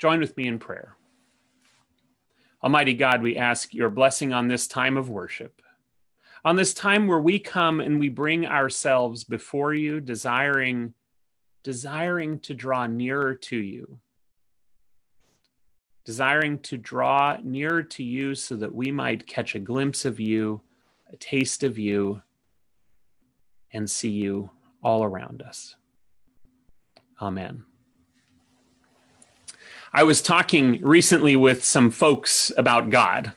Join with me in prayer. Almighty God, we ask your blessing on this time of worship, on this time where we come and we bring ourselves before you, desiring, desiring to draw nearer to you, desiring to draw nearer to you so that we might catch a glimpse of you, a taste of you, and see you all around us. Amen. I was talking recently with some folks about God.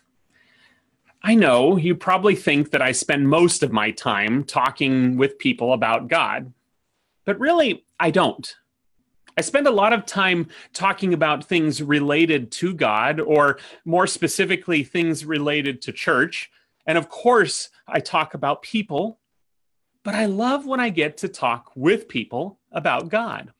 I know you probably think that I spend most of my time talking with people about God, but really, I don't. I spend a lot of time talking about things related to God, or more specifically, things related to church. And of course, I talk about people, but I love when I get to talk with people about God.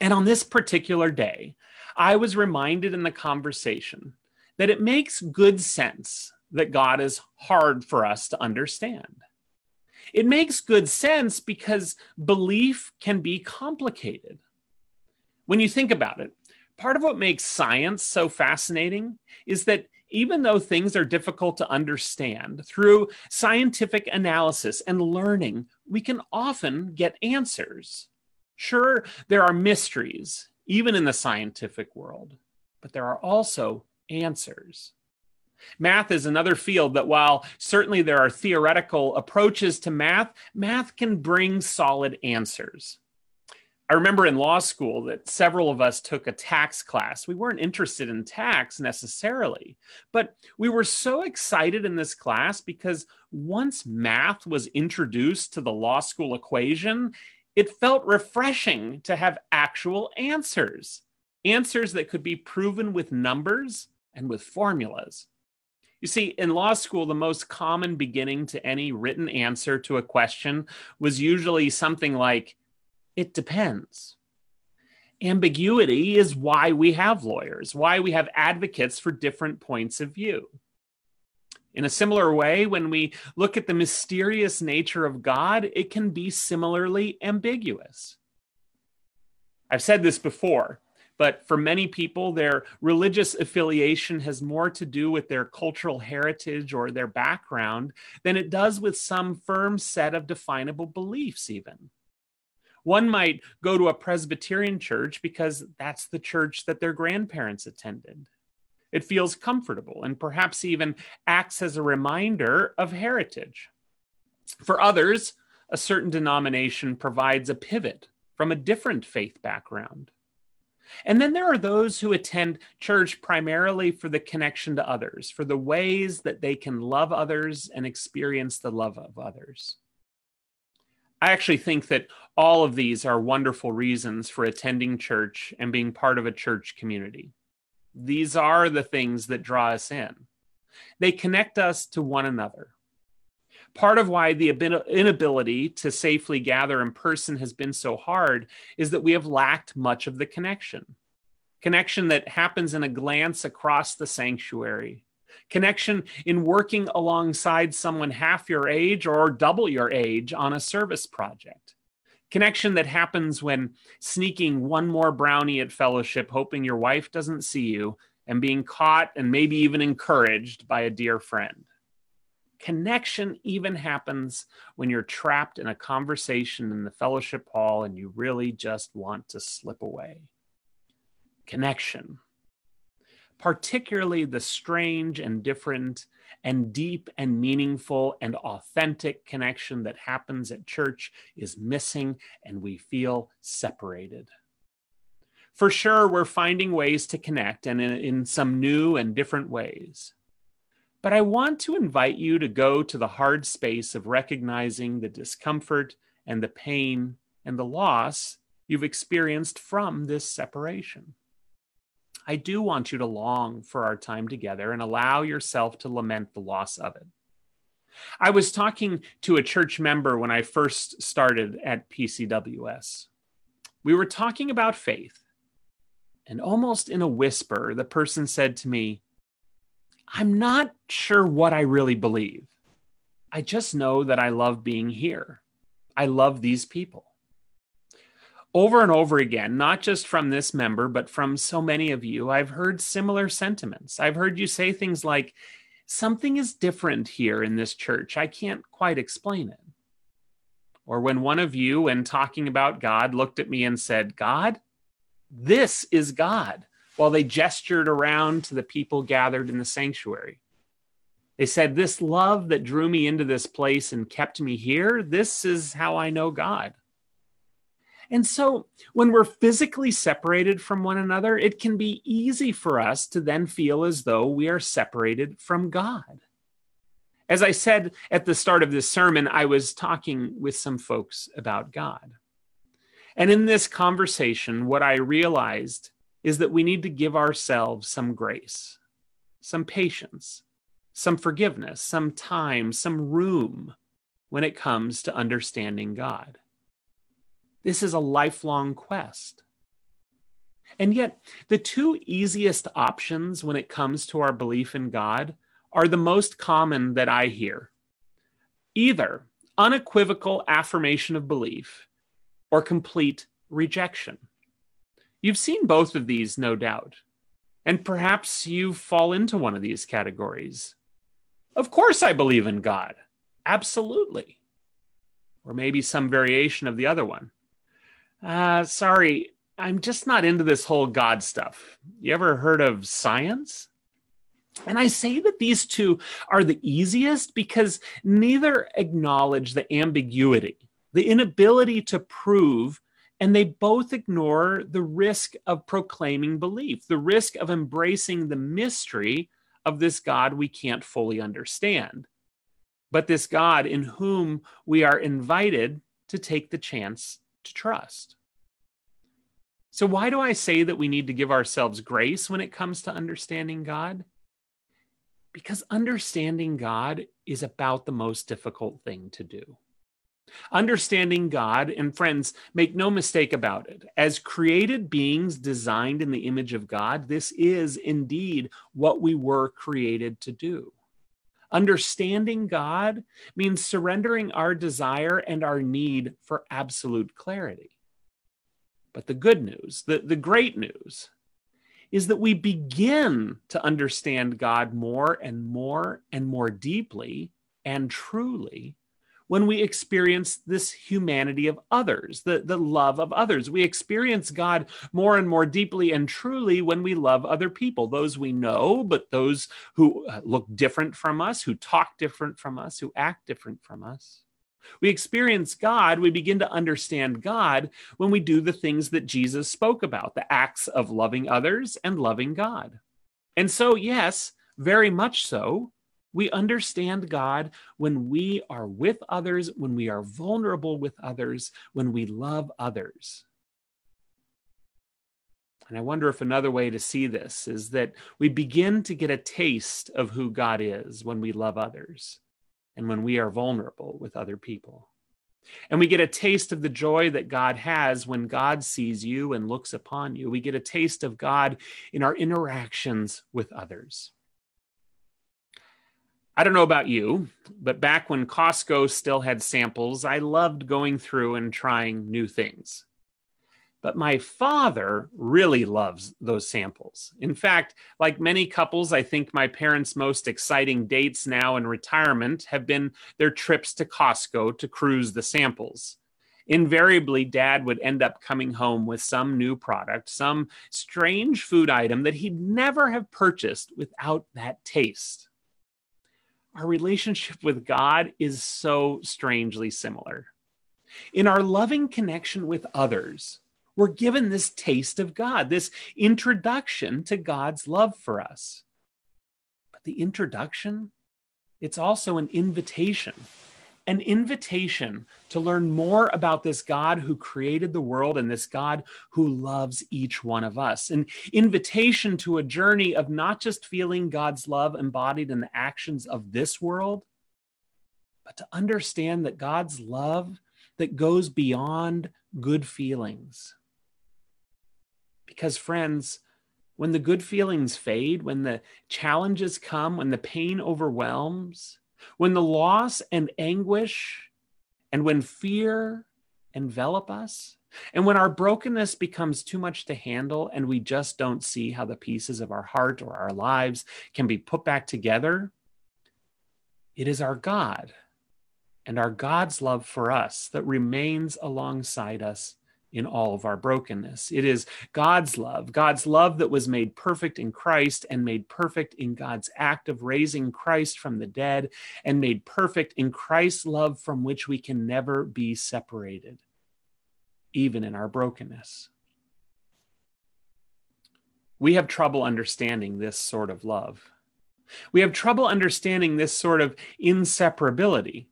And on this particular day, I was reminded in the conversation that it makes good sense that God is hard for us to understand. It makes good sense because belief can be complicated. When you think about it, part of what makes science so fascinating is that even though things are difficult to understand, through scientific analysis and learning, we can often get answers. Sure, there are mysteries, even in the scientific world, but there are also answers. Math is another field that, while certainly there are theoretical approaches to math, math can bring solid answers. I remember in law school that several of us took a tax class. We weren't interested in tax necessarily, but we were so excited in this class because once math was introduced to the law school equation, it felt refreshing to have actual answers, answers that could be proven with numbers and with formulas. You see, in law school, the most common beginning to any written answer to a question was usually something like, it depends. Ambiguity is why we have lawyers, why we have advocates for different points of view. In a similar way, when we look at the mysterious nature of God, it can be similarly ambiguous. I've said this before, but for many people, their religious affiliation has more to do with their cultural heritage or their background than it does with some firm set of definable beliefs, even. One might go to a Presbyterian church because that's the church that their grandparents attended. It feels comfortable and perhaps even acts as a reminder of heritage. For others, a certain denomination provides a pivot from a different faith background. And then there are those who attend church primarily for the connection to others, for the ways that they can love others and experience the love of others. I actually think that all of these are wonderful reasons for attending church and being part of a church community. These are the things that draw us in. They connect us to one another. Part of why the inability to safely gather in person has been so hard is that we have lacked much of the connection. Connection that happens in a glance across the sanctuary. Connection in working alongside someone half your age or double your age on a service project connection that happens when sneaking one more brownie at fellowship, hoping your wife doesn't see you, and being caught and maybe even encouraged by a dear friend. Connection even happens when you're trapped in a conversation in the fellowship hall and you really just want to slip away. Connection particularly the strange and different and deep and meaningful and authentic connection that happens at church is missing and we feel separated. For sure, we're finding ways to connect and in, in, some new and different ways. But I want to invite you to go to the hard space of recognizing the discomfort and the pain and the loss you've experienced from this separation. I do want you to long for our time together and allow yourself to lament the loss of it. I was talking to a church member when I first started at PCWS. We were talking about faith, and almost in a whisper, the person said to me, I'm not sure what I really believe. I just know that I love being here. I love these people. Over and over again, not just from this member, but from so many of you, I've heard similar sentiments. I've heard you say things like, Something is different here in this church. I can't quite explain it. Or when one of you, when talking about God, looked at me and said, God, this is God, while they gestured around to the people gathered in the sanctuary. They said, This love that drew me into this place and kept me here, this is how I know God. And so when we're physically separated from one another, it can be easy for us to then feel as though we are separated from God. As I said at the start of this sermon, I was talking with some folks about God. And in this conversation, what I realized is that we need to give ourselves some grace, some patience, some forgiveness, some time, some room when it comes to understanding God. This is a lifelong quest. And yet, the two easiest options when it comes to our belief in God are the most common that I hear either unequivocal affirmation of belief or complete rejection. You've seen both of these, no doubt, and perhaps you fall into one of these categories. Of course, I believe in God. Absolutely. Or maybe some variation of the other one uh, sorry, I'm just not into this whole God stuff. You ever heard of science? And I say that these two are the easiest because neither acknowledge the ambiguity, the inability to prove, and they both ignore the risk of proclaiming belief, the risk of embracing the mystery of this God we can't fully understand, but this God in whom we are invited to take the chance to trust. So, why do I say that we need to give ourselves grace when it comes to understanding God? Because understanding God is about the most difficult thing to do. Understanding God, and friends, make no mistake about it, as created beings designed in the image of God, this is indeed what we were created to do. Understanding God means surrendering our desire and our need for absolute clarity. But the good news, the, the great news, is that we begin to understand God more and more and more deeply and truly when we experience this humanity of others, the, the love of others. We experience God more and more deeply and truly when we love other people, those we know, but those who uh, look different from us, who talk different from us, who act different from us. We experience God, we begin to understand God when we do the things that Jesus spoke about the acts of loving others and loving God. And so, yes, very much so, we understand God when we are with others, when we are vulnerable with others, when we love others. And I wonder if another way to see this is that we begin to get a taste of who God is when we love others and when we are vulnerable with other people. And we get a taste of the joy that God has when God sees you and looks upon you. We get a taste of God in our interactions with others. I don't know about you, but back when Costco still had samples, I loved going through and trying new things. But my father really loves those samples. In fact, like many couples, I think my parents' most exciting dates now in retirement have been their trips to Costco to cruise the samples. Invariably, dad would end up coming home with some new product, some strange food item that he'd never have purchased without that taste our relationship with God is so strangely similar. In our loving connection with others, we're given this taste of God, this introduction to God's love for us. But the introduction, it's also an invitation an invitation to learn more about this God who created the world and this God who loves each one of us. An invitation to a journey of not just feeling God's love embodied in the actions of this world, but to understand that God's love that goes beyond good feelings. Because, friends, when the good feelings fade, when the challenges come, when the pain overwhelms, when the loss and anguish and when fear envelop us, And when our brokenness becomes too much to handle and we just don't see how the pieces of our heart or our lives can be put back together, it is our God and our God's love for us that remains alongside us in all of our brokenness. It is God's love, God's love that was made perfect in Christ and made perfect in God's act of raising Christ from the dead and made perfect in Christ's love from which we can never be separated, even in our brokenness. We have trouble understanding this sort of love. We have trouble understanding this sort of inseparability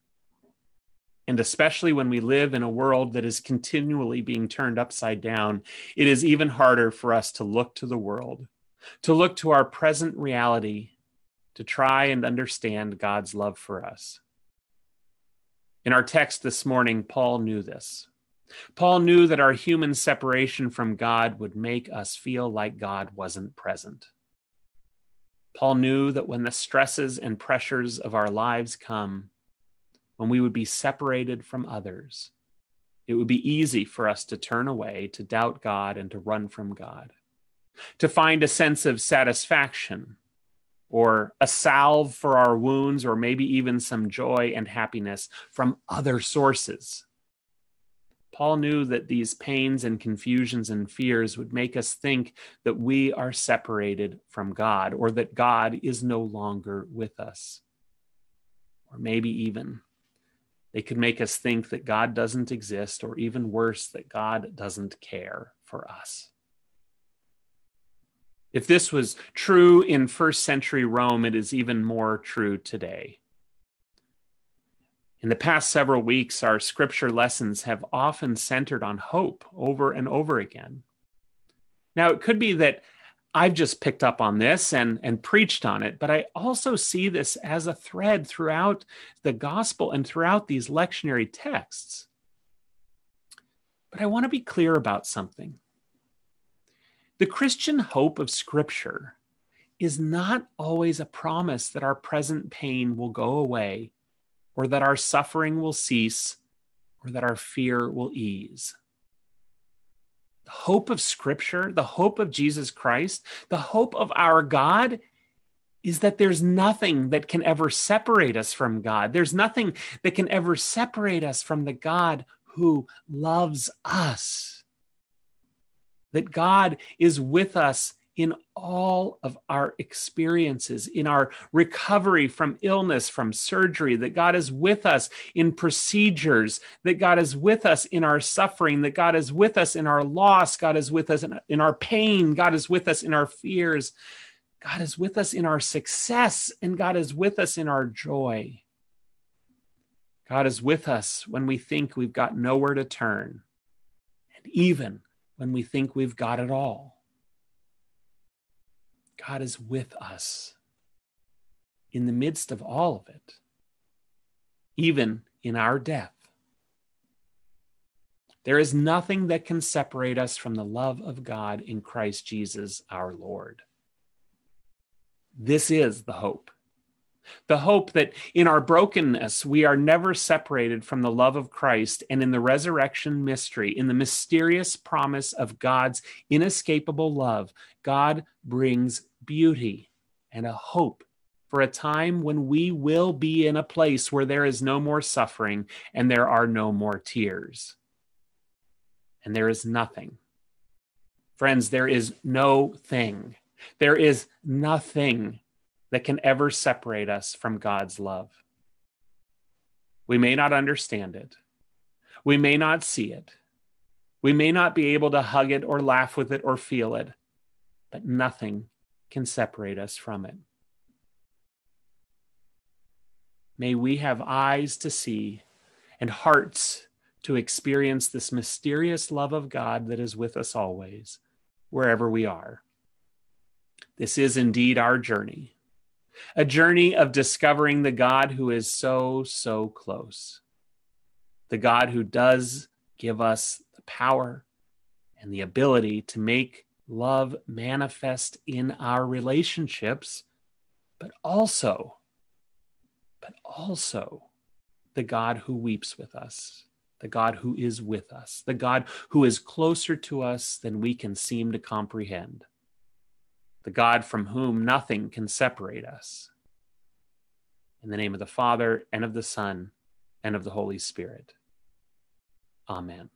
and especially when we live in a world that is continually being turned upside down, it is even harder for us to look to the world, to look to our present reality, to try and understand God's love for us. In our text this morning, Paul knew this. Paul knew that our human separation from God would make us feel like God wasn't present. Paul knew that when the stresses and pressures of our lives come, when we would be separated from others, it would be easy for us to turn away, to doubt God, and to run from God, to find a sense of satisfaction or a salve for our wounds, or maybe even some joy and happiness from other sources. Paul knew that these pains and confusions and fears would make us think that we are separated from God or that God is no longer with us. Or maybe even they could make us think that God doesn't exist, or even worse, that God doesn't care for us. If this was true in first century Rome, it is even more true today. In the past several weeks, our scripture lessons have often centered on hope over and over again. Now, it could be that I've just picked up on this and, and preached on it, but I also see this as a thread throughout the gospel and throughout these lectionary texts. But I want to be clear about something. The Christian hope of Scripture is not always a promise that our present pain will go away, or that our suffering will cease, or that our fear will ease hope of Scripture, the hope of Jesus Christ, the hope of our God is that there's nothing that can ever separate us from God. There's nothing that can ever separate us from the God who loves us. That God is with us in all of our experiences, in our recovery from illness, from surgery, that God is with us in procedures, that God is with us in our suffering, that God is with us in our loss, God is with us in, our pain, God is with us in our fears, God is with us in our success, and God is with us in our joy. God is with us when we think we've got nowhere to turn, and even when we think we've got it all. God is with us in the midst of all of it, even in our death. There is nothing that can separate us from the love of God in Christ Jesus our Lord. This is the hope. The hope that in our brokenness, we are never separated from the love of Christ, and in the resurrection mystery, in the mysterious promise of God's inescapable love, God brings beauty and a hope for a time when we will be in a place where there is no more suffering and there are no more tears. And there is nothing. Friends, there is no thing. There is nothing that can ever separate us from God's love. We may not understand it. We may not see it. We may not be able to hug it or laugh with it or feel it, but nothing can separate us from it. May we have eyes to see and hearts to experience this mysterious love of God that is with us always, wherever we are. This is indeed our journey, a journey of discovering the God who is so, so close, the God who does give us the power and the ability to make love manifest in our relationships, but also, but also the God who weeps with us, the God who is with us, the God who is closer to us than we can seem to comprehend, the God from whom nothing can separate us. In the name of the Father, and of the Son, and of the Holy Spirit. Amen.